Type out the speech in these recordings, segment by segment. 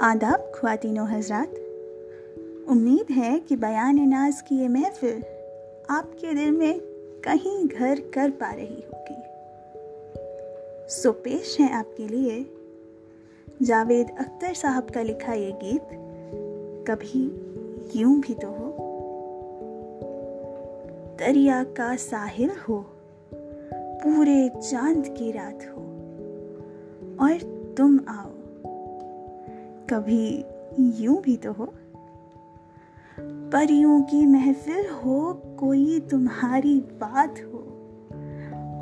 आदाब, खुवातीनो हजरात। उम्मीद है कि बयान नाज की ये महफिल आपके दिल में कहीं घर कर पा रही होगी। सो पेश है आपके लिए जावेद अख्तर साहब का लिखा ये गीत, कभी यूँ भी तो हो। दरिया का साहिल हो, पूरे चाँद की रात हो, और तुम आओ कभी यूँ भी तो हो। परियों की महफिल हो, कोई तुम्हारी बात हो,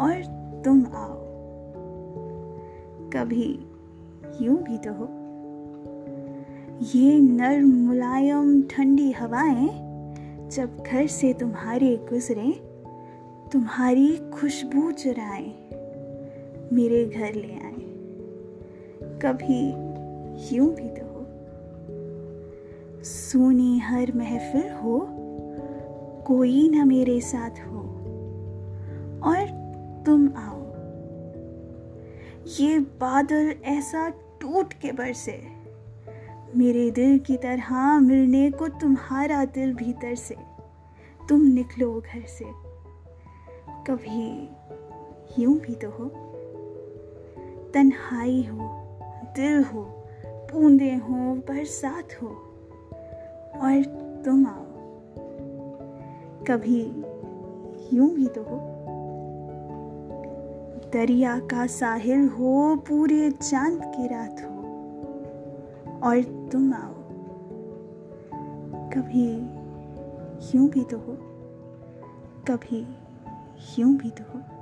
और तुम आओ। कभी यूँ भी तो हो। ये नर्म मुलायम ठंडी हवाएँ, जब घर से तुम्हारे गुजरे, तुम्हारी खुशबू चुराए, मेरे घर ले आए। कभी यूँ भी तो हो। सुनी हर महफिल हो, कोई ना मेरे साथ हो, और तुम आओ। ये बादल ऐसा टूट के बरसे, मेरे दिल की तरह मिलने को तुम्हारा दिल भीतर से। तुम निकलो घर से। कभी यूँ भी तो हो। तन्हाई हो, दिल हो बूंदे हो, बरसात हो, और तुम आओ। कभी यूँ भी तो हो। दरिया का साहिल हो, पूरे चाँद की रात हो, और तुम आओ। कभी यूँ भी तो हो, कभी यूँ भी तो हो।